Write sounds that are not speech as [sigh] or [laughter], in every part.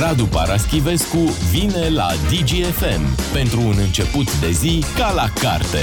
Radu Paraschivescu vine la DGFM pentru un început de zi ca la carte.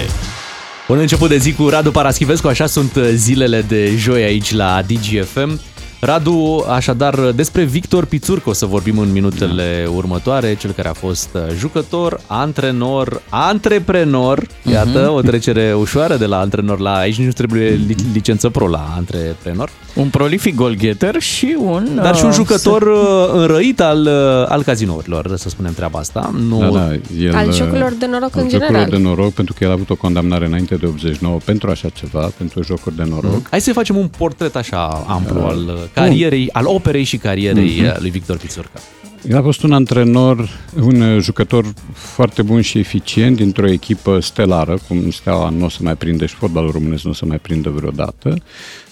Un început de zi cu Radu Paraschivescu, așa sunt zilele de joi aici la DGFM. Radu, așadar, despre Victor Pițurcă o să vorbim în minutele da. următoare, cel care a fost uh, jucător, antrenor, antreprenor, uh-huh. iată, o trecere ușoară de la antrenor la aici, nu trebuie licență pro la antreprenor. Un prolific goalgetter și un... Dar și un uh, jucător uh, înrăit al, al cazinourilor, să spunem treaba asta. Nu... Da, da, el, al jocurilor de noroc în general. de noroc, pentru că el a avut o condamnare înainte de 89 pentru așa ceva, pentru jocuri de noroc. Hai să facem un portret așa amplu uh, al carierei, Bun. al operei și carierei uh-huh. lui Victor Pițurca. El a fost un antrenor, un jucător foarte bun și eficient dintr-o echipă stelară, cum Steaua nu o să mai prinde și fotbalul românesc nu o să mai prindă vreodată.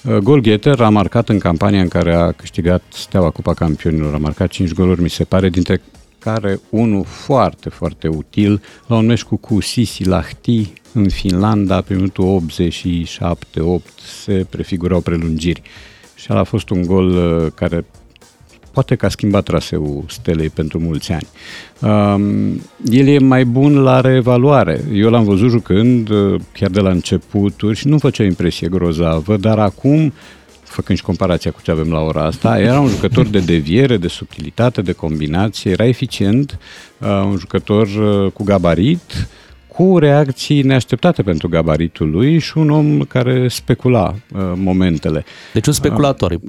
Uh, Golgheter a marcat în campania în care a câștigat Steaua Cupa Campionilor, a marcat 5 goluri, mi se pare, dintre care unul foarte, foarte util. La un meci cu Sisi Lahti în Finlanda, pe minutul 87-8 se prefigurau prelungiri. Și a fost un gol uh, care poate că a schimbat traseul stelei pentru mulți ani. Um, el e mai bun la reevaluare. Eu l-am văzut jucând uh, chiar de la începuturi și nu făcea impresie grozavă, dar acum făcând și comparația cu ce avem la ora asta, era un jucător de deviere, de subtilitate, de combinație, era eficient, uh, un jucător cu gabarit, cu reacții neașteptate pentru gabaritul lui și un om care specula uh, momentele. Deci un speculator. Uh,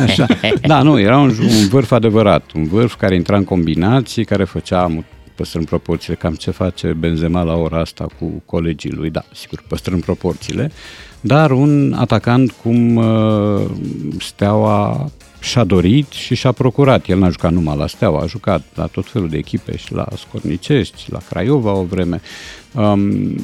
[laughs] așa. Da, nu, era un, un vârf adevărat, un vârf care intra în combinații, care făcea păstrând proporțiile, cam ce face Benzema la ora asta cu colegii lui, da, sigur, păstrând proporțiile, dar un atacant cum uh, Steaua și-a dorit și și-a procurat. El n-a jucat numai la Steaua, a jucat la tot felul de echipe și la Scornicești, la Craiova o vreme. Um,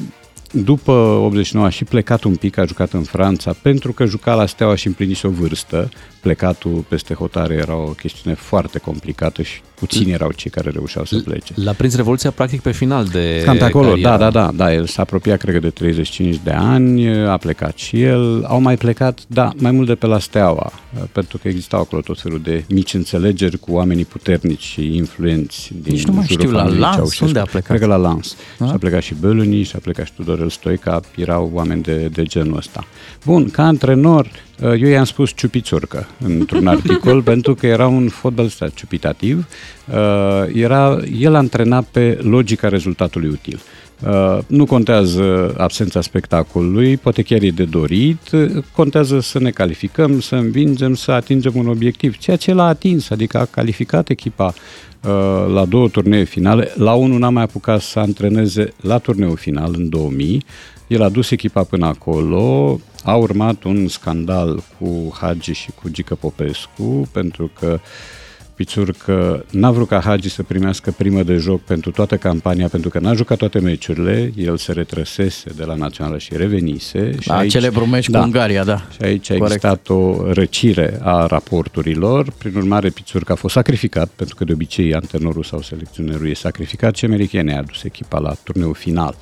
după 89 a și plecat un pic, a jucat în Franța, pentru că juca la Steaua și împlinise o vârstă. Plecatul peste hotare era o chestiune foarte complicată și puțini erau cei care reușeau să plece. L-a prins Revoluția practic pe final de Cam acolo, da, da, da, da, el s-a apropiat cred că de 35 de ani, a plecat și el, au mai plecat, da, mai mult de pe la Steaua, pentru că existau acolo tot felul de mici înțelegeri cu oamenii puternici și influenți din Nici nu mai știu, la Lans, unde a plecat? Cred că la Lans. A? Și-a plecat și Băluni, și-a plecat și Tudorel Stoica, erau oameni de, de genul ăsta. Bun, ca antrenor, eu i-am spus ciupițurcă într-un articol [laughs] pentru că era un fotbalist ciupitativ. Era, el antrena pe logica rezultatului util. Uh, nu contează absența spectacolului, poate chiar e de dorit, contează să ne calificăm, să învingem, să atingem un obiectiv, ceea ce l-a atins, adică a calificat echipa uh, la două turnee finale, la unul n-a mai apucat să antreneze la turneul final în 2000, el a dus echipa până acolo, a urmat un scandal cu Hagi și cu Gică Popescu, pentru că uh, Pițurcă n-a vrut ca Hagi să primească primă de joc pentru toată campania, pentru că n-a jucat toate meciurile, el se retrăsese de la Națională și revenise. Și la aici, celebru meci da, cu Ungaria, da. Și aici a existat o răcire a raporturilor, prin urmare Pițurcă a fost sacrificat, pentru că de obicei antenorul sau selecționerul e sacrificat și americanii a adus echipa la turneul final.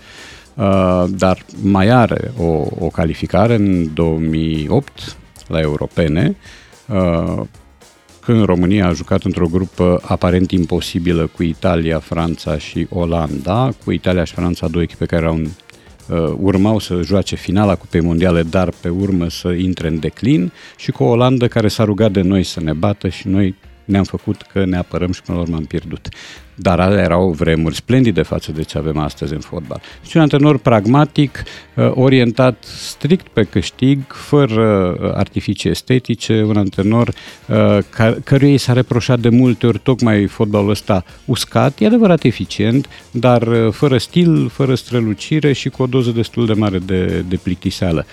Uh, dar mai are o, o calificare în 2008 la europene, uh, când România a jucat într-o grupă aparent imposibilă cu Italia, Franța și Olanda, cu Italia și Franța două echipe care au uh, urmau să joace finala Cupei Mondiale, dar pe urmă să intre în declin și cu o Olanda care s-a rugat de noi să ne bată și noi ne-am făcut că ne apărăm și până la urmă am pierdut. Dar alea erau vremuri splendide față de ce avem astăzi în fotbal. Și un antrenor pragmatic, uh, orientat strict pe câștig, fără uh, artificii estetice, un antrenor uh, căruia i s-a reproșat de multe ori tocmai fotbalul ăsta uscat, e adevărat eficient, dar fără stil, fără strălucire și cu o doză destul de mare de, de plictiseală.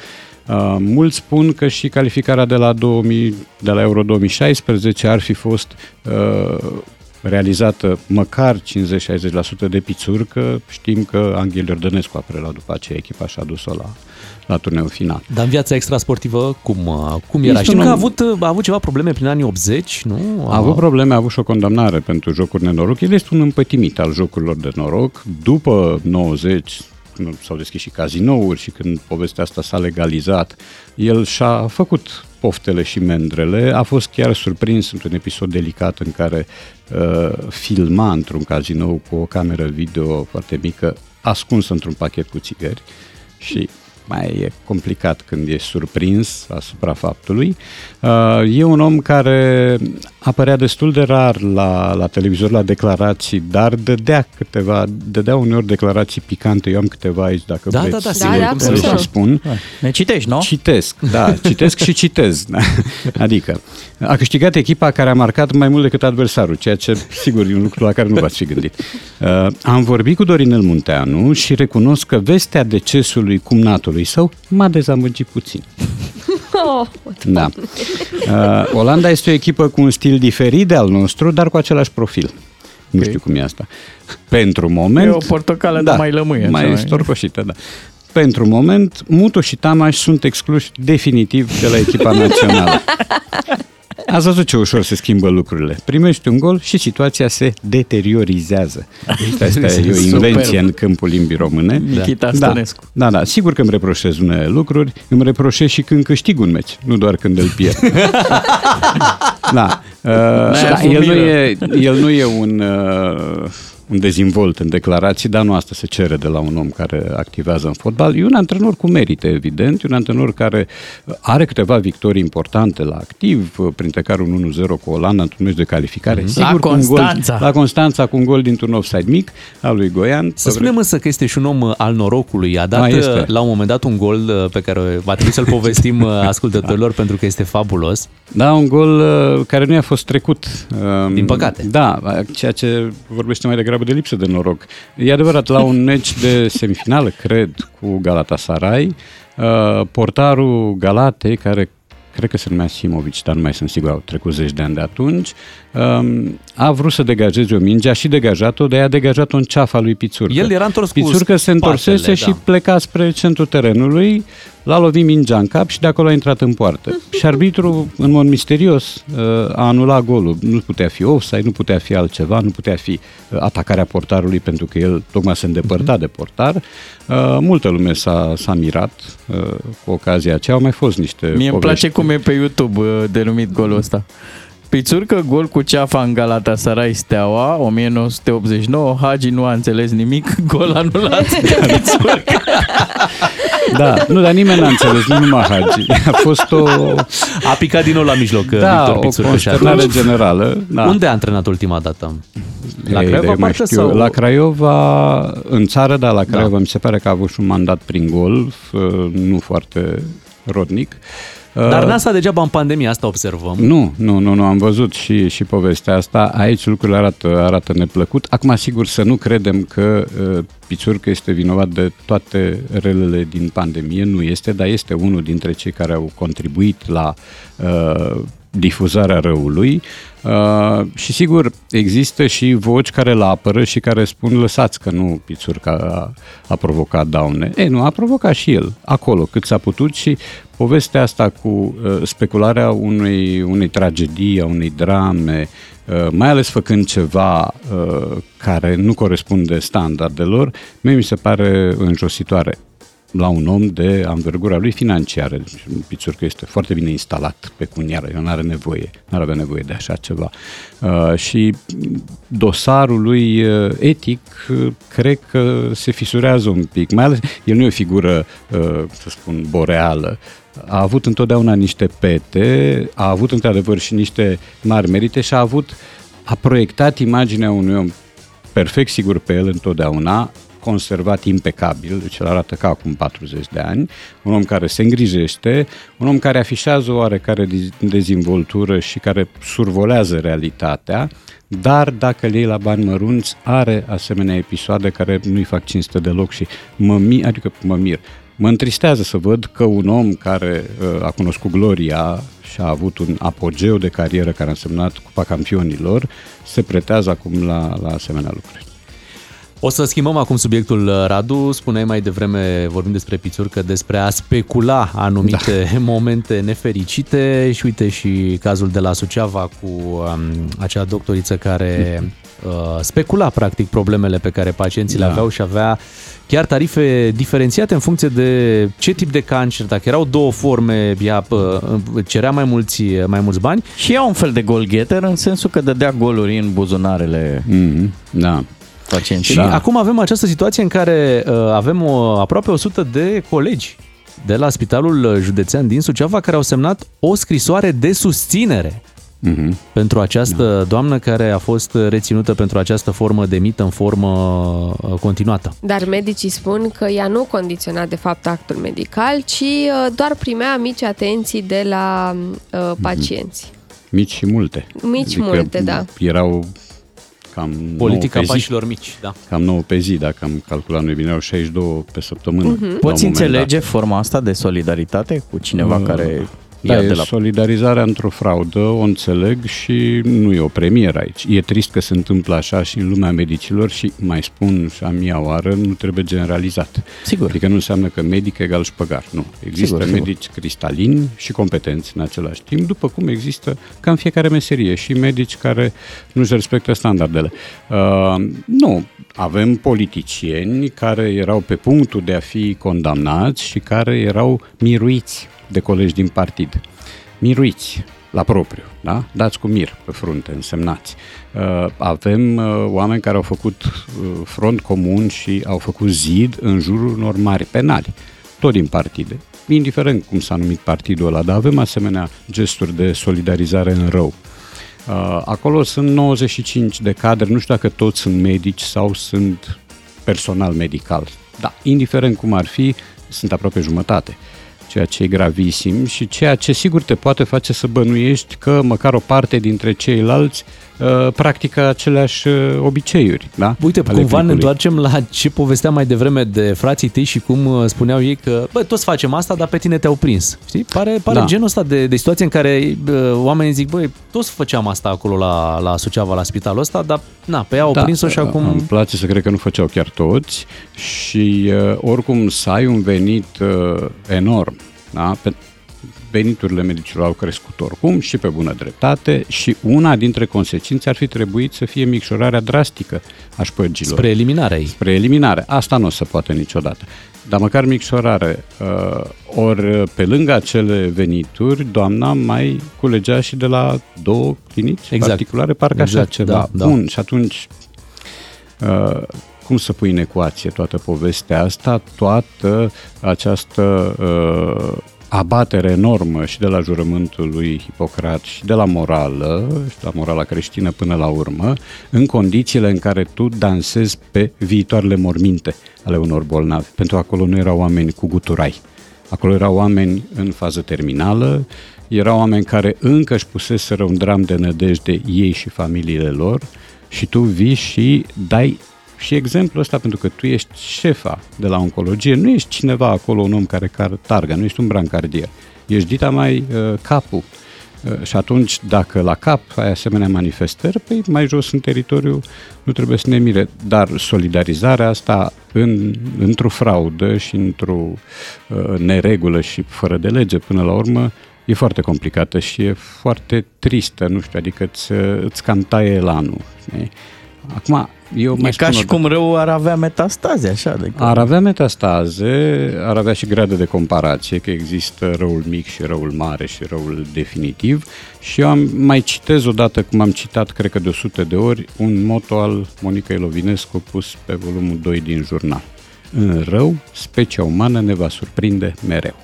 Uh, mulți spun că și calificarea de la, 2000, de la Euro 2016 ar fi fost uh, realizată măcar 50-60% de pițurcă. Știm că Anghel Iordănescu a preluat după aceea echipa și a dus-o la, la turneul final. Dar în viața extrasportivă, cum, uh, cum era? Știm că a avut, uh, a avut ceva probleme prin anii 80, nu? A, a avut probleme, a avut și o condamnare pentru jocuri nenoroc. El este un împătimit al jocurilor de noroc. După 90, când s-au deschis și cazinouri și când povestea asta s-a legalizat, el și-a făcut poftele și mendrele. A fost chiar surprins într-un episod delicat în care uh, filma într-un cazinou cu o cameră video foarte mică, ascunsă într-un pachet cu țigări și mai e complicat când e surprins asupra faptului. Uh, e un om care apărea destul de rar la, la televizor, la declarații, dar dădea câteva, dădea uneori declarații picante. Eu am câteva aici, dacă da, vreți da, da, da, da, să da, spun. Ne citești, nu? Citesc, da, citesc și citez. [laughs] Adică, a câștigat echipa care a marcat mai mult decât adversarul, ceea ce, sigur, e un lucru la care nu v-ați fi gândit. Uh, am vorbit cu Dorinel Munteanu și recunosc că vestea decesului cumnatului său m-a dezamăgit puțin. Oh, Da. Uh, Olanda este o echipă cu un stil diferit de al nostru, dar cu același profil. Nu Ok. știu cum e asta. Pentru moment... E o portocală, dar mai lămâie, așa, Mai mai- storcoșită, da. Pentru moment, Mutu și Tamaș sunt excluși definitiv de la echipa națională. [laughs] Ați văzut ce ușor se schimbă lucrurile. Primești un gol și situația se deteriorizează. [laughs] Asta este e o invenție Superb. în câmpul limbii române. Nikita Da, Stănescu. da, da, sigur că îmi reproșez unele lucruri, îmi reproșez și când câștig un meci, nu doar când îl pierd. [laughs] da, uh, da fost el, nu milă. e, el nu e un, uh, un dezvolt în declarații, dar nu asta se cere de la un om care activează în fotbal. E un antrenor cu merite, evident, e un antrenor care are câteva victorii importante la activ, uh, printre care un 1-0 cu Olanda într-un meci de calificare. Sigur, La cu un gol, Constanța. la Constanța cu un gol dintr-un offside mic al lui Goian. Să spunem însă că este și un om uh, al norocului. A dat Mai uh, este. la un moment dat un gol uh, pe care va trebui să-l povestim uh, [laughs] ascultătorilor pentru că este fabulos. Da, un gol uh, care nu i-a fost trecut. Um, Din păcate. Da, ceea ce vorbește mai degrabă de lipsă de noroc. E adevărat, la un meci de semifinală, cred, cu Galatasaray, uh, portarul Galatei, care cred că se numea Simovic, dar nu mai sunt sigur, au trecut zeci de ani de atunci, um, a vrut să degajeze o minge, a și degajat-o, de a degajat-o în ceafa lui Pițurcă. El era întors cu Pițurcă se întorsese spatele, și da. pleca spre centrul terenului, l-a lovit mingea în cap și de acolo a intrat în poartă. [laughs] Și arbitrul, în mod misterios, uh, a anulat golul. Nu putea fi offside, nu putea fi altceva, nu putea fi uh, atacarea portarului pentru că el tocmai se îndepărta de portar. Uh, Multă lume s-a, s-a mirat uh, cu ocazia aceea. Au mai fost niște Mie îmi povești. place cum e pe YouTube uh, denumit golul ăsta. Pițurcă, gol cu ceafa în Galatasaray Steaua, 1989, Hagi nu a înțeles nimic, [laughs] gol anulat. Pițurcă. [laughs] Da, nu, dar nimeni n-a înțeles, nu numai Hagi. A fost o, A picat din nou la mijloc uh, da, Victor o Pițurcă și consternare atunci. generală. Da. Unde a antrenat ultima dată? La Ei, Craiova, de mai parcă, știu. sau... La Craiova, în țară, dar la Craiova Da. mi se pare că a avut și un mandat prin golf, uh, nu foarte rodnic. Dar Uh, n-a degeaba în pandemie, asta observăm. nu, nu, nu, nu, am văzut și, și povestea asta. Aici lucrurile arată, arată neplăcut. Acum, sigur, să nu credem că uh, Pițurcă este vinovat de toate relele din pandemie. Nu este, dar este unul dintre cei care au contribuit la uh, difuzarea răului. Uh, și sigur, există și voci care îl apără și care spun lăsați că nu Pițurca a, a provocat daune. Ei, nu, a provocat și el, acolo, cât s-a putut și povestea asta cu uh, specularea unei, unei tragedii, a unei drame, uh, mai ales făcând ceva uh, care nu corespunde standardelor, mie mi se pare înjositoare la un om de anvergura lui financiară. Deci, Pițurcă este foarte bine instalat pe cuniară, el nu are nevoie, nu are avea nevoie de așa ceva. Uh, și dosarul lui uh, etic, uh, cred că se fisurează un pic, mai ales, el nu e o figură, uh, să spun, boreală, a avut întotdeauna niște pete, a avut într-adevăr și niște mari merite și a avut, a proiectat imaginea unui om perfect sigur pe el întotdeauna, conservat impecabil, deci el arată ca acum 40 de ani, un om care se îngrijește, un om care afișează o oarecare dez- dezvoltură și care survolează realitatea, dar dacă îl iei la bani mărunți, are asemenea episoade care nu-i fac cinste deloc și mă mir, adică mă mir, Mă întristează să văd că un om care uh, a cunoscut gloria și a avut un apogeu de carieră care a însemnat Cupa Campionilor, se pretează acum la, la asemenea lucruri. O să schimbăm acum subiectul, uh, Radu. Spuneai mai devreme, vorbim despre pițurcă, despre a specula anumite da. [laughs] momente nefericite și uite și cazul de la Suceava cu um, acea doctoriță care [laughs] uh, specula practic problemele pe care pacienții le Da. aveau și avea chiar tarife diferențiate în funcție de ce tip de cancer, dacă erau două forme, ea uh, cerea mai mulți, mai mulți bani. Și ea un fel de goal-getter în sensul că dădea goluri în buzunarele Mhm, Da. Pacienții. Și da. acum avem această situație în care uh, avem o, aproape 100 de colegi de la Spitalul Județean din Suceava care au semnat o scrisoare de susținere Mhm. pentru această da. doamnă care a fost reținută pentru această formă de mită în formă uh, continuată. Dar medicii spun că ea nu condiționa de fapt actul medical, ci uh, doar primea mici atenții de la uh, pacienți. Mici și multe. Mici multe, da. Erau cam Politica 9 pe zi. pașilor mici, da. Cam 9 pe zi, dacă am calculat noi bine, erau 62 pe săptămână. Mhm. la un Poți moment înțelege dat. forma asta de solidaritate cu cineva Uh, care Da, ia e de la... solidarizarea într-o fraudă, o înțeleg și nu e o premieră aici. E trist că se întâmplă așa și în lumea medicilor și mai spun și a mia oară, nu trebuie generalizat. Sigur. Adică nu înseamnă că medic egal șpăgar. Nu. Există Sigur, sigur, sigur. medici cristalini și competenți în același timp, după cum există ca în fiecare meserie și medici care nu-și respectă standardele. Uh, nu, avem politicieni care erau pe punctul de a fi condamnați și care erau miruiți de colegi din partid. Miruiți la propriu, da? Dați cu mir pe frunte, însemnați. Uh, avem uh, oameni care au făcut uh, front comun și au făcut zid în jurul unor mari penali, tot din partide, indiferent cum s-a numit partidul ăla, dar avem asemenea gesturi de solidarizare în rău. Uh, acolo sunt 95 de cadre, nu știu dacă toți sunt medici sau sunt personal medical. Da, indiferent cum ar fi, sunt aproape jumătate ceea ce e gravisim și ceea ce sigur te poate face să bănuiești că măcar o parte dintre ceilalți uh, practică aceleași uh, obiceiuri. Da? Uite, Ale cumva ne plicului. întoarcem la ce povesteam mai devreme de frații tăi și cum uh, spuneau ei că, bă, toți facem asta, dar pe tine te-au prins. Știi? Pare, pare Da. genul ăsta de, de situație în care uh, oamenii zic, băi, toți făceam asta acolo la, la Suceava, la spitalul ăsta, dar na, pe ea au prins-o și acum... Îmi place să cred că nu făceau chiar toți și uh, oricum să ai un venit uh, enorm, da? Pe, veniturile medicilor au crescut oricum și pe bună dreptate și una dintre consecințe ar fi trebuit să fie micșorarea drastică a șpăgilor. Spre eliminarea ei. Spre eliminare. Asta nu o să poate niciodată. Dar măcar micșorare. Uh, ori pe lângă acele venituri, doamna mai culegea și de la două clinici Exact. particulare, parcă așa Exact, ceva. da, da. Bun, și atunci uh, cum să pui în ecuație toată povestea asta, toată această uh, abatere enormă și de la jurământul lui Hipocrat și de la morală, și de la morala creștină până la urmă, în condițiile în care tu dansezi pe viitoarele morminte ale unor bolnavi. Pentru că acolo nu erau oameni cu guturai. Acolo erau oameni în fază terminală, erau oameni care încă își puseseră un dram de nădejde ei și familiile lor și tu vii și dai și exemplul ăsta pentru că tu ești șefa de la oncologie, nu ești cineva acolo, un om care car targa, nu ești un brancardier, ești dita mai uh, capul. Uh, și atunci, dacă la cap ai asemenea manifestări, păi mai jos în teritoriu nu trebuie să ne mire. Dar solidarizarea asta în, într-o fraudă și într-o uh, neregulă și fără de lege până la urmă, e foarte complicată și e foarte tristă, nu știu, adică îți, îți cam taie elanul. știi? Acum, eu mai E ca spun și o dată. cum rău ar avea metastaze, așa. De Ar avea metastaze, ar avea și grade de comparație, că există răul mic și răul mare și răul definitiv. Și eu am, mai citez odată, cum am citat, cred că de 100 de ori, un moto al Monica Ilovinescu pus pe volumul 2 din jurnal. În rău, specia umană ne va surprinde mereu.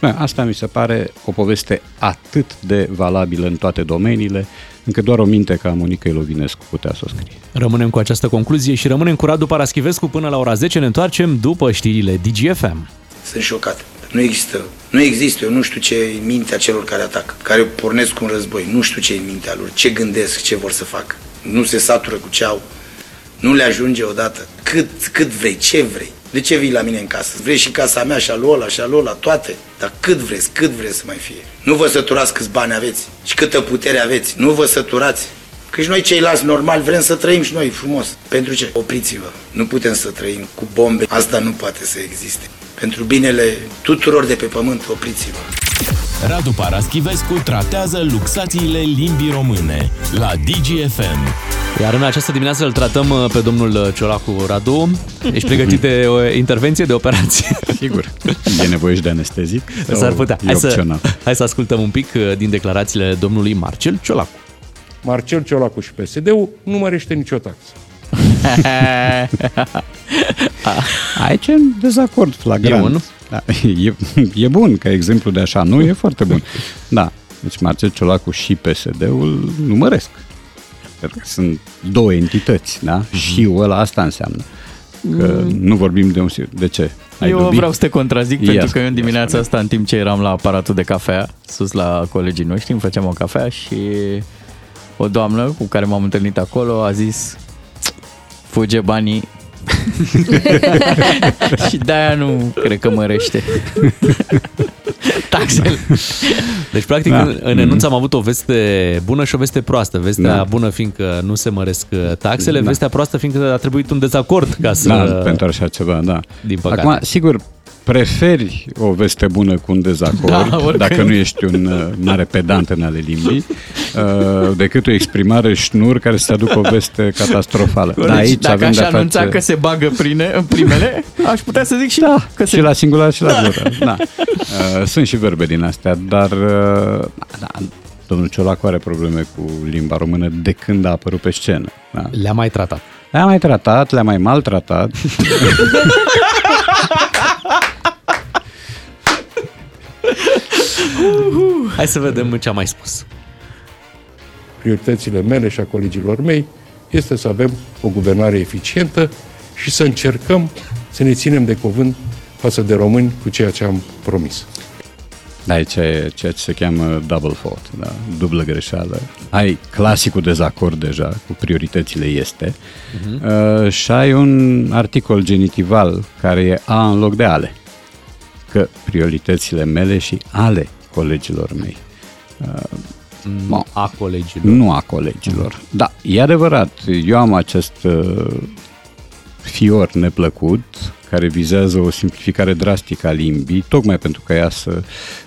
Bă, Asta mi se pare o poveste atât de valabilă în toate domeniile, încât doar o minte ca Monica Ilovinescu putea să o scrie. Rămânem cu această concluzie și rămânem cu Radu Paraschivescu până la ora 10. Ne întoarcem după știrile DGFM. Sunt șocat. Nu există. Nu există. Eu nu știu ce e în mintea celor care atacă, care pornesc un război. Nu știu ce e în mintea lor, ce gândesc, ce vor să facă. Nu se satură cu ce au. Nu le ajunge odată. Cât, cât vrei, ce vrei. De ce vii la mine în casă? Vrei și casa mea, și a lui ăla, și a lui ăla, toate. Dar cât vreți, cât vreți să mai fie. Nu vă săturați câți bani aveți și câtă putere aveți. Nu vă săturați. Că și noi ceilalți normali vrem să trăim și noi frumos. Pentru ce? Opriți-vă. Nu putem să trăim cu bombe. Asta nu poate să existe. Pentru binele tuturor de pe pământ, opriți-vă. Radu Paraschivescu tratează luxațiile limbii române la DGFM. Iar în această dimineață îl tratăm uh, pe domnul uh, Ciolacu Radu. Ești pregătit de o intervenție, de operație? [laughs] Sigur. [laughs] E nevoie și de anestezic? S-ar putea. E Hai să, opțional. hai să ascultăm un pic uh, din declarațiile domnului Marcel Ciolacu. Marcel Ciolacu și PSD-ul nu mărește nicio taxă. [laughs] Aici e un dezacord flagrant. E bun? Da, [laughs] e, e bun ca exemplu de așa, nu? E foarte bun. Da, deci Marcel Ciolacu și PSD-ul nu măresc. Pentru că sunt două entități, da? Mhm. Și ăla asta înseamnă. Că nu vorbim de un... sir- De ce? Ai eu dubii? vreau să te contrazic Ia pentru că eu în spune. dimineața asta, în timp ce eram la aparatul de cafea, sus la colegii noștri, îmi făceam o cafea și o doamnă cu care m-am întâlnit acolo a zis fuge banii [laughs] și de-aia nu cred că mărește taxele. Deci, practic, Da. da. în enunț am avut o veste bună și o veste proastă. Vestea Da. bună fiindcă nu se măresc uh, taxele, Da. vestea proastă fiindcă a trebuit un dezacord ca să... Da, pentru așa ceva, da. Din păcate. Acum, sigur, preferi o veste bună cu un dezacord, Da, da, oricând. dacă nu ești un uh, mare pedant în ale limbii, [laughs] uh, decât o exprimare șnur care să aducă o veste catastrofală. Deci, Da, aici dacă avem aș de-a anunța face... că se bagă prine, în primele, aș putea să zic și Da, că și se... la singular și la gură. Da. Uh, sunt și verbe din astea, dar uh, da, domnul Ciolacu are probleme cu limba română de când a apărut pe scenă. Da. Le-a mai tratat. Le-a mai tratat, le-a mai maltratat. [laughs] Hai să vedem ce a mai spus. Prioritățile mele și a colegilor mei este să avem o guvernare eficientă și să încercăm să ne ținem de cuvânt față de români cu ceea ce am promis. Da, aici e ceea ce se cheamă double fault, da? dublă greșeală. Ai clasicul dezacord deja cu prioritățile este uh-huh. uh, și ai un articol genitival care e a în loc de ale. Că prioritățile mele și ale colegilor mei. Nu a colegilor. Nu a colegilor. Da, e adevărat. Eu am acest uh, fior neplăcut care vizează o simplificare drastică a limbii, tocmai pentru ca ea să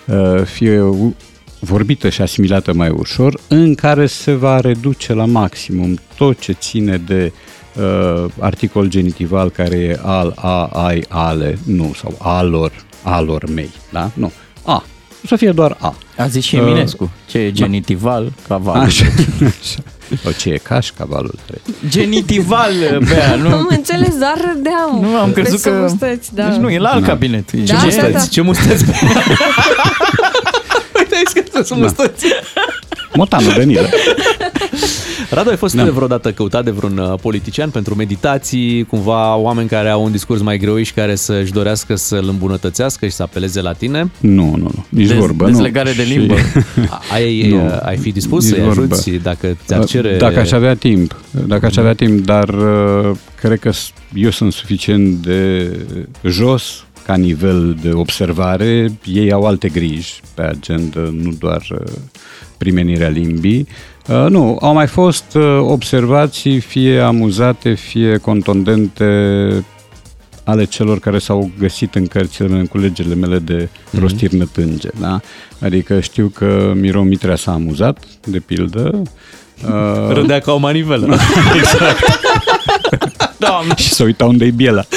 uh, fie u- vorbită și asimilată mai ușor, în care se va reduce la maximum tot ce ține de uh, articol genitival care e al, a, ai, ale, nu, sau alor, alor mei, da? Nu. A. O să fie doar A. A zis și Uh, Eminescu, ce e genitival, caval. Așa, așa. [laughs] O ce e caș, cavalul trece. Genitival, [laughs] Bea, nu... Am înțeles, dar râdeam. Nu, am crezut Pe că... mustăți, da. Deci nu, e la alt cabinet. E Da, gen- da, da. Ce mustăți? [laughs] Uite, ai scris că sunt Da. mustăți. Motanul Danilă. Radu, ai fost Da. da. vreodată căutat de vreun uh, politician pentru meditații, cumva oameni care au un discurs mai greu și care să-și dorească să-l îmbunătățească și să apeleze la tine? Nu, nu, nu. Nici Dez- vorbă. dezlegare nu. de limbă. [laughs] A- Ai, Nu. uh, ai fi dispus Nici să-i vorbă. ajuți dacă ți-ar cere... Dacă aș avea timp, dacă aș avea timp, dar uh, cred că s- eu sunt suficient de jos ca nivel de observare, ei au alte griji pe agenda, nu doar uh, primenirea limbii. Uh, nu, au mai fost uh, observații fie amuzate, fie contundente ale celor care s-au găsit în cărțile mele, în culegerile mele de rostiri nătânge. Da? Adică știu că Miro Mitrea s-a amuzat, de pildă. Uh, Râdea ca o manivelă. [laughs] [laughs] Doamne. și să uita unde e biela. [laughs]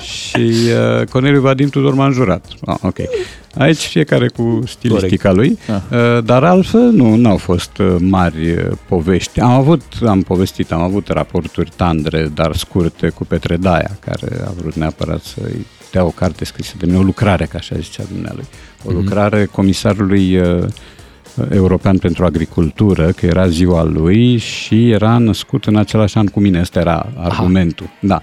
și uh, Corneliu Vadim Tudor m-a înjurat. Ah, ok. Aici fiecare cu stilistica lui, uh, dar altfel nu, n-au fost uh, mari uh, povești. Am avut, am povestit, am avut raporturi tandre, dar scurte cu Petre Daia, care a vrut neapărat să-i dea o carte scrisă de mine, o lucrare, ca așa zicea dumnealui. O lucrare comisarului uh, european pentru agricultură, că era ziua lui și era născut în același an cu mine. Ăsta era argumentul. Da.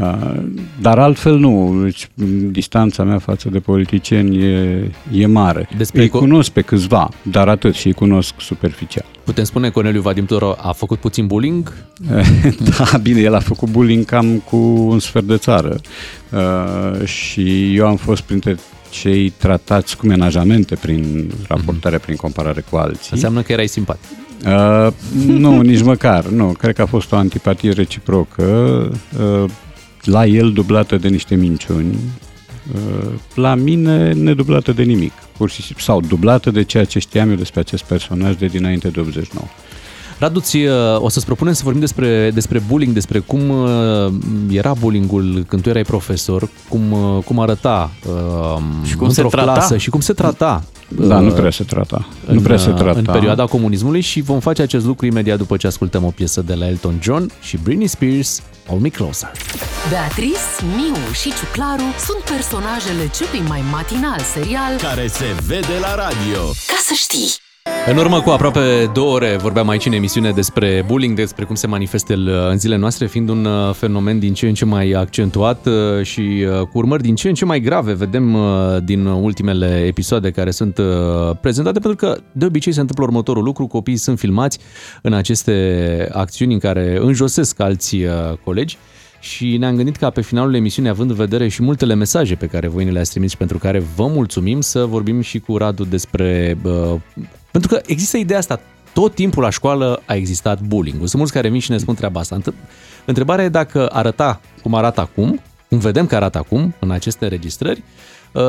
Uh, Dar altfel nu. Deci, m, distanța mea față de politicieni e, e mare. Despre îi co- cunosc pe câțiva, dar atât și îi cunosc superficial. Putem spune că Corneliu Vadim Tudor a făcut puțin bullying? [laughs] da, bine, el a făcut bullying cam cu un sfert de țară. Uh, și eu am fost printre cei tratați cu menajamente prin raportare, prin comparare cu alții. Înseamnă că erai simpatic. Uh, nu, nici măcar. Nu, cred că a fost o antipatie reciprocă, uh, la el dublată de niște minciuni, uh, la mine nedublată de nimic, pur și simplu, sau dublată de ceea ce știam eu despre acest personaj de dinainte de 89. Radu, ți, uh, o să-ți propunem să vorbim despre, despre bullying, despre cum uh, era bullyingul când tu erai profesor, cum, uh, cum arăta uh, Și cum într-o se trata. clasă și cum se trata. Da, nu uh, prea se trata. în, nu prea se uh, trata. în perioada comunismului și vom face acest lucru imediat după ce ascultăm o piesă de la Elton John și Britney Spears, Hold Me Closer. Beatrice, Miu și Ciuclaru sunt personajele celui mai matinal serial Care se vede la radio. Ca să știi. În urmă cu aproape două ore vorbeam aici în emisiune despre bullying, despre cum se manifestă el uh, în zilele noastre, fiind un uh, fenomen din ce în ce mai accentuat uh, și uh, cu urmări din ce în ce mai grave. Vedem uh, din ultimele episoade care sunt uh, prezentate, pentru că de obicei se întâmplă următorul lucru, copiii sunt filmați în aceste acțiuni în care înjosesc alți uh, colegi și ne-am gândit ca pe finalul emisiunii, având în vedere și multele mesaje pe care voi ne le-ați trimis și pentru care vă mulțumim, să vorbim și cu Radu despre... Uh, pentru că există ideea asta, tot timpul la școală a existat bullying. Sunt mulți care vin și ne spun treaba asta. Între- Întrebarea e dacă arăta cum arată acum, cum vedem că arată acum în aceste înregistrări, uh,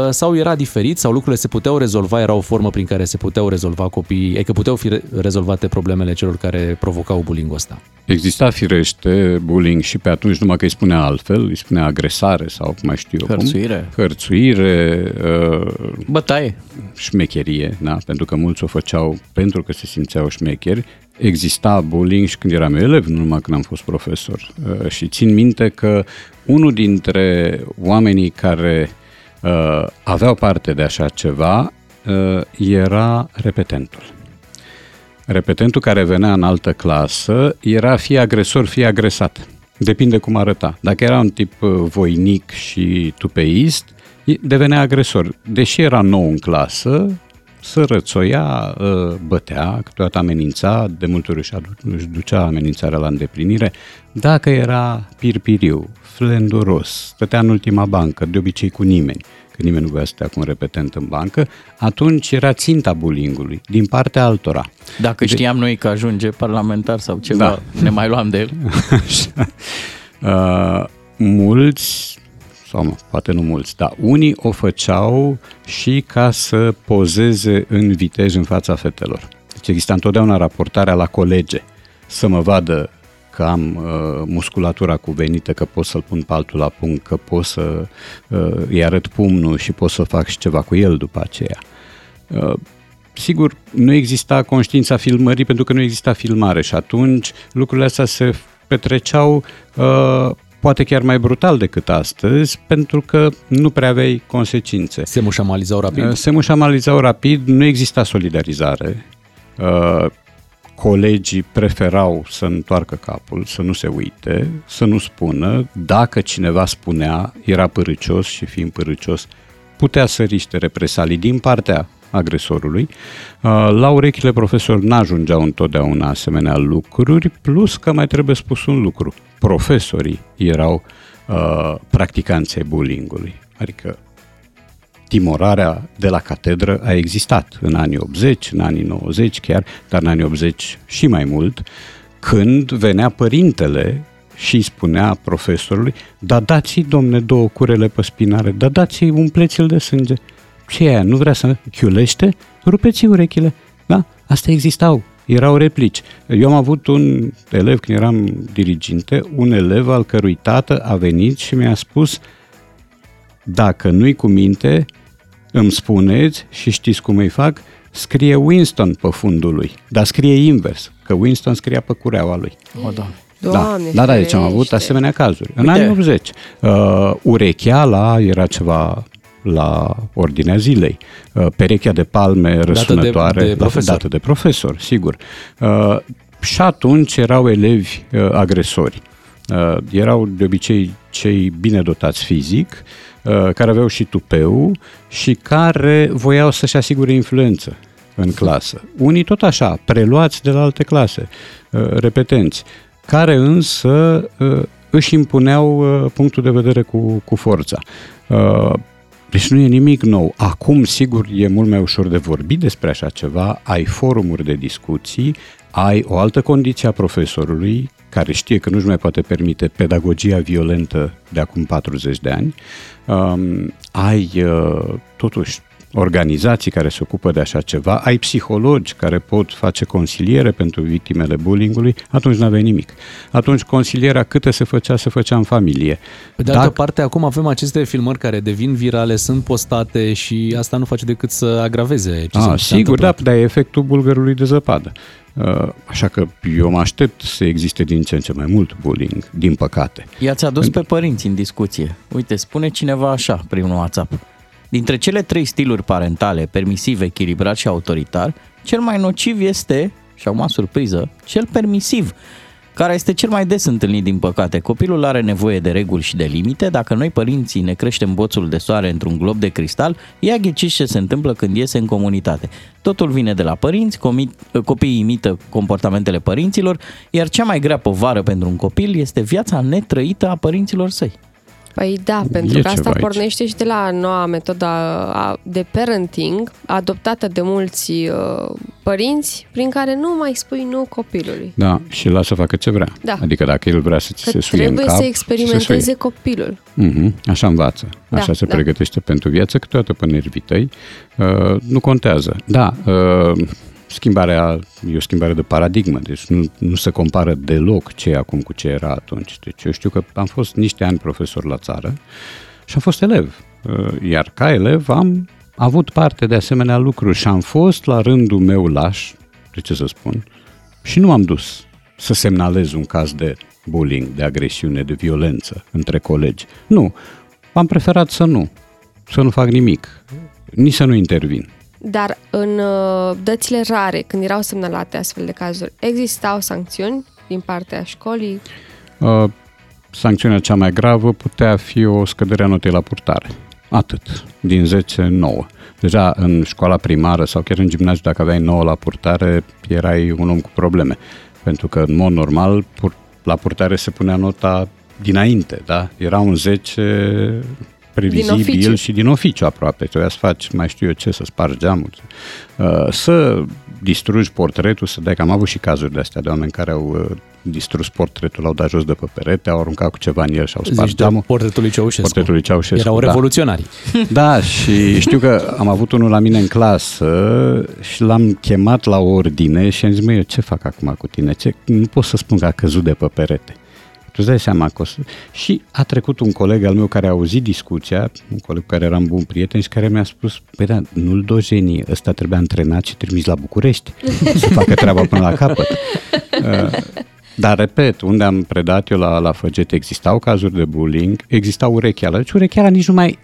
sau era diferit, sau lucrurile se puteau rezolva, era o formă prin care se puteau rezolva copiii, e că puteau fi re- rezolvate problemele celor care provocau bullying-ul ăsta. Exista firește bullying și pe atunci, numai că îi spunea altfel, îi spunea agresare sau cum mai știu eu Hărțuire. cum. Hărțuire. uh, Bătaie. șmecherie, da? pentru că mulți o făceau pentru că se simțeau șmecheri. Exista bullying și când eram elev, nu numai când am fost profesor. Uh, Și țin minte că unul dintre oamenii care uh, aveau parte de așa ceva uh, era repetentul. Repetentul care venea în altă clasă era fie agresor, fie agresat. Depinde cum arăta. Dacă era un tip uh, voinic și tupeist, i- devenea agresor. Deși era nou în clasă, să rățoia, uh, bătea, câteodată amenința, de multe ori își adu- își ducea amenințarea la îndeplinire. Dacă era pirpiriu, flenduros, stătea în ultima bancă, de obicei cu nimeni, că nimeni nu voia să stea cu un repetent în bancă, atunci era ținta bullyingului, din partea altora. Dacă știam noi că ajunge parlamentar sau ceva, Da. ne mai luam de el. [laughs] Așa. Uh, mulți, sau mă, poate nu mulți, dar unii o făceau și ca să pozeze în vitej în fața fetelor. Deci exista întotdeauna raportarea la colege, să mă vadă că am uh, musculatura cuvenită, că pot să-l pun pe altul la punct, că pot să uh, îi arăt pumnul și pot să fac și ceva cu el după aceea. Uh, sigur, nu exista conștiința filmării pentru că nu exista filmare și atunci lucrurile astea se petreceau uh, poate chiar mai brutal decât astăzi pentru că nu prea aveai consecințe. Se mușamalizau rapid. Uh, Se mușamalizau rapid, nu exista solidarizare. Uh, Colegii preferau să întoarcă capul, să nu se uite, să nu spună. Dacă cineva spunea, era părâcios și fiind părâcios, putea să riște represalii din partea agresorului. Uh, La urechile profesor n-ajungeau întotdeauna asemenea lucruri, plus că mai trebuie spus un lucru. Profesorii erau uh, practicanții bullyingului. Adică timorarea de la catedră a existat în anii 80, în anii 90 chiar, dar în anii 80 și mai mult, când venea părintele și îi spunea profesorului, da dați-i, domne, două curele pe spinare, da dați-i, umpleți-l de sânge. Ce e aia? Nu vrea să chiulește? Rupeți urechile. Da? Astea existau. Erau replici. Eu am avut un elev, când eram diriginte, un elev al cărui tată a venit și mi-a spus dacă nu-i cu minte, îmi spuneți și știți cum îi fac, scrie Winston pe fundul lui, dar scrie invers, că Winston scria pe cureaua lui. O, da. Doamne, da, da, deci am avut ferește. asemenea cazuri. În Uite. anii 80, uh, urecheala era ceva la ordinea zilei. Uh, perechea de palme răsunătoare, de la- profesor. dată de profesor, sigur. Uh, și atunci erau elevi uh, agresori. Uh, erau de obicei cei bine dotați fizic, uh, care aveau și tupeu și care voiau să-și asigure influență în clasă. Unii tot așa, preluați de la alte clase, uh, repetenți, care însă uh, își impuneau uh, punctul de vedere cu, cu forța. Uh, Deci nu e nimic nou. Acum, sigur, e mult mai ușor de vorbit despre așa ceva, ai forumuri de discuții, ai o altă condiție a profesorului, care știe că nu-și mai poate permite pedagogia violentă de acum 40 de ani, um, ai uh, totuși organizații care se ocupă de așa ceva, ai psihologi care pot face consiliere pentru victimele bullyingului, atunci nu aveai nimic. Atunci consilierea câte se făcea, se făcea în familie. Pe de altă parte, acum avem aceste filmări care devin virale, sunt postate și asta nu face decât să agraveze ce A, se- se Ah, sigur, da, întâmplă. dar e efectul bulgărului de zăpadă. Uh, Așa că eu mă aștept să existe din ce în ce mai mult bullying, din păcate. I-ați adus pe părinți în discuție. Uite, spune cineva așa, primul WhatsApp. Dintre cele trei stiluri parentale, permisiv, echilibrat și autoritar, cel mai nociv este, și acum surpriză, cel permisiv, care este cel mai des întâlnit din păcate. Copilul are nevoie de reguli și de limite. Dacă noi părinții ne creștem boțul de soare într-un glob de cristal, ia ghiciți ce se întâmplă când iese în comunitate. Totul vine de la părinți, comi- copiii imită comportamentele părinților, iar cea mai grea povară pentru un copil este viața netrăită a părinților săi. Păi da, pentru E că asta ceva aici. pornește și de la noua metodă a- de parenting adoptată de mulți uh, părinți prin care nu mai spui nu copilului. Da, și lasă să facă ce vrea. Da. Adică dacă el vrea să ți Că se suie în trebuie cap, să se experimenteze suie. copilul. Mhm, Așa învață, așa Da, se da. pregătește pentru viață, câteodată pe nervii tăi. Uh, nu contează. Da, uh, schimbarea e o schimbare de paradigmă, deci nu, nu se compară deloc ce e acum cu ce era atunci. Deci eu știu că am fost niște ani profesor la țară și am fost elev. Uh, iar ca elev am avut parte de asemenea lucruri și am fost la rândul meu laș, de ce să spun, și nu am dus să semnalez un caz de bullying, de agresiune, de violență între colegi. Nu, am preferat să nu, să nu fac nimic, nici să nu intervin. Dar în uh, dățile rare, când erau semnalate astfel de cazuri, existau sancțiuni din partea școlii? Uh, sancțiunea cea mai gravă putea fi o scădere a notei la purtare. Atât. Din 10, 9. Deja în școala primară sau chiar în gimnaziu, dacă aveai 9 la purtare, erai un om cu probleme. Pentru că, în mod normal, pur- la purtare se punea nota dinainte, da? Era un 10 previzibil oficiu. și din oficiu aproape. Trebuia să faci, mai știu eu ce, să spargi geamul, uh, să distrugi portretul, să dai că am avut și cazuri de astea de oameni care au uh, distrus portretul, l-au dat jos de pe perete, au aruncat cu ceva în el și au spart Zici de geamul. portretul lui Ceaușescu. Portretul lui Ceaușescu, Erau da. revoluționari. Da, și știu că am avut unul la mine în clasă și l-am chemat la ordine și am zis, măi, eu ce fac acum cu tine? Ce? Nu pot să spun că a căzut de pe perete. Tu îți dai seama că o să... Și a trecut un coleg al meu care a auzit discuția, un coleg cu care eram bun prieten și care mi-a spus, păi da, nu-l dojeni, ăsta trebuie antrenat și trimis la București să facă treaba până la capăt. [laughs] Uh, Dar, repet, unde am predat eu la, la Făget existau cazuri de bullying, exista urecheala. Deci urecheala nici nu mai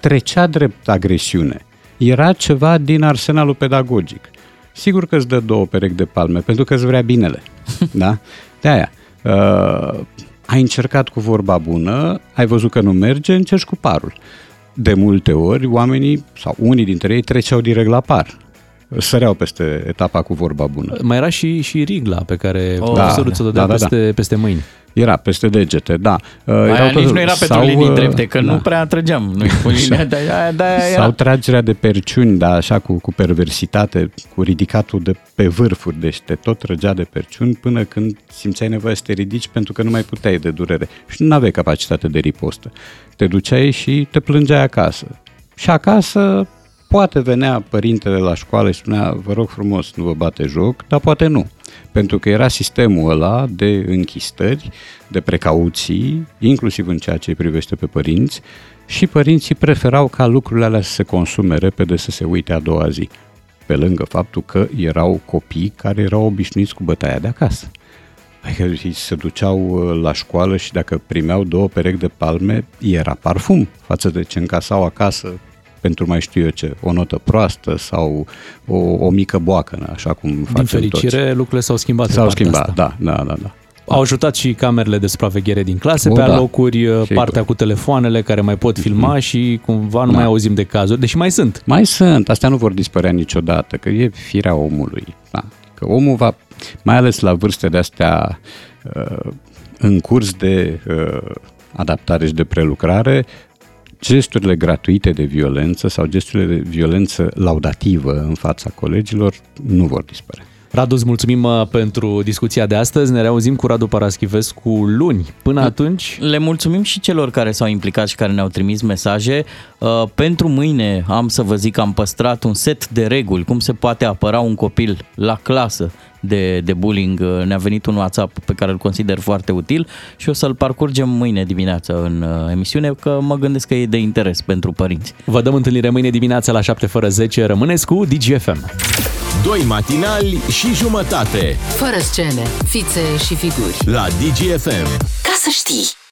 trecea drept agresiune. Era ceva din arsenalul pedagogic. Sigur că îți dă două perechi de palme, pentru că îți vrea binele. [laughs] Da? De aia. Uh, ai încercat cu vorba bună, ai văzut că nu merge, încerci cu parul. De multe ori, oamenii, sau unii dintre ei, treceau direct la par. Săreau peste etapa cu vorba bună. Mai era și, și rigla pe care Oh, oh, profesorul ți-o dădea da, da, da. peste, peste mâini. Era peste degete, da. Uh, Aia erau tot- nici nu era pentru sau, linii uh, drepte, că da. nu prea trăgeam noi cu [laughs] linia de aia, de aia Sau era. tragerea de perciuni, da, așa cu, cu perversitate, cu ridicatul de pe vârfuri, deci te tot trăgea de perciuni până când simțeai nevoie să te ridici pentru că nu mai puteai de durere și nu aveai capacitate de ripostă. Te duceai și te plângeai acasă. Și acasă poate venea părintele la școală și spunea, vă rog frumos, nu vă bate joc, dar poate nu. Pentru că era sistemul ăla de închistări, de precauții, inclusiv în ceea ce îi privește pe părinți, și părinții preferau ca lucrurile alea să se consume repede, să se uite a doua zi. Pe lângă faptul că erau copii care erau obișnuiți cu bătaia de acasă. Adică ei se duceau uh, la școală și dacă primeau două perechi de palme, era parfum față de ce încasau acasă pentru mai știu eu ce, o notă proastă sau o, o mică boacănă, așa cum Din facem fericire, toți. lucrurile s-au schimbat. pe S-au partea schimbat, asta. da, da, da, da. Au ajutat și camerele de supraveghere din clase O, pe da. alocuri, Sigur. partea cu telefoanele care mai pot filma și cumva nu Da. mai auzim de cazuri, deși mai sunt. Mai sunt, astea nu vor dispărea niciodată, că e firea omului. Da. Că omul va, mai ales la vârste de astea uh, în curs de uh, adaptare și de prelucrare, gesturile gratuite de violență sau gesturile de violență laudativă în fața colegilor nu vor dispărea. Radu, îți mulțumim uh, pentru discuția de astăzi. Ne reauzim cu Radu Paraschivescu luni. Până atunci... Le mulțumim și celor care s-au implicat și care ne-au trimis mesaje. Uh, Pentru mâine am să vă zic că am păstrat un set de reguli, cum se poate apăra un copil la clasă de, de bullying. Uh, Ne-a venit un WhatsApp pe care îl consider foarte util și o să-l parcurgem mâine dimineață în uh, emisiune, că mă gândesc că e de interes pentru părinți. Vă dăm întâlnire mâine dimineața la 7 fără 10. Rămâneți cu DGFM. Doi matinali și jumătate Fără scene, fițe și figuri. la DGFM. Ca să știi!